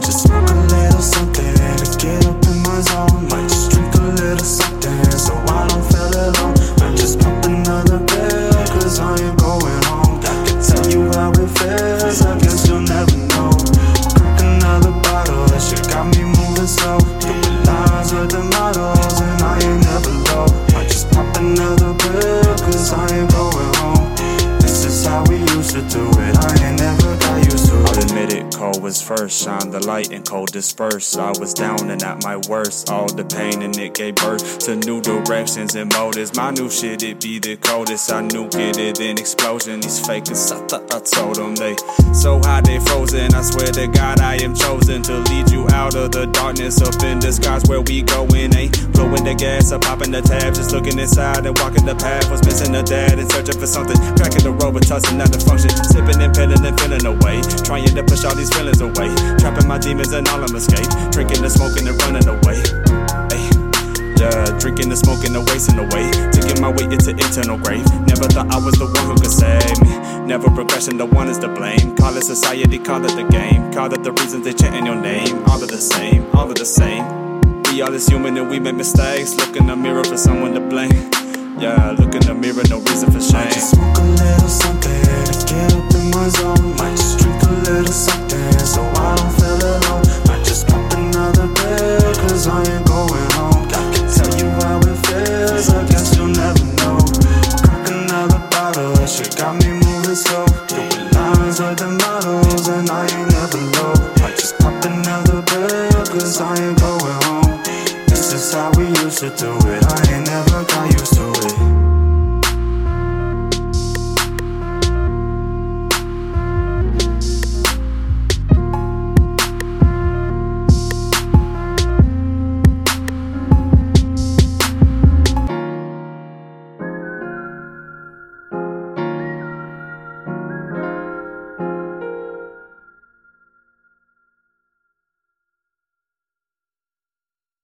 Just smoke a little something to get up in my zone. Might just drink a little something so I don't feel alone. Just pop another I ain't going home. I tell you how it feels, I guess you'll never know. Crack another got me moving slow. Lines the models, and I ain't low. Just pop another I first. Shine the light and cold disperse. I was down and at my worst. All the pain and it gave birth to new directions and motives. My new shit, it be the coldest. I nuke it, it then explosion. These fakers, I thought I told them they so high they frozen. I swear to God, I am chosen to you out of the darkness. Up in the skies where we going, eh? ain't blowing the gas up, popping the tab, just looking inside and walking the path. Was missing a dad and searching for something. Cracking the road, but tossing out the function. Sipping and penning and feeling away. Trying to push all these feelings away. Trapping my demons and all them escape. Drinking and smoking and running away. Drinking and smoking and wasting away. Taking my way into eternal grave. Never thought I was the one who could save me. Never progression, the one is to blame. Call it society, call it the game. Call it the reasons they chanting your name. All of the same, all of the same. We all is human and we make mistakes. Look in the mirror for someone to blame. Yeah, look in the mirror, no reason for shame. bottles and I ain't never low. I just pop another pill cause I ain't going home. This is how we used to do it. I ain't never got used to it.